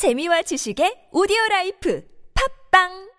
재미와 지식의 오디오 라이프. 팝빵!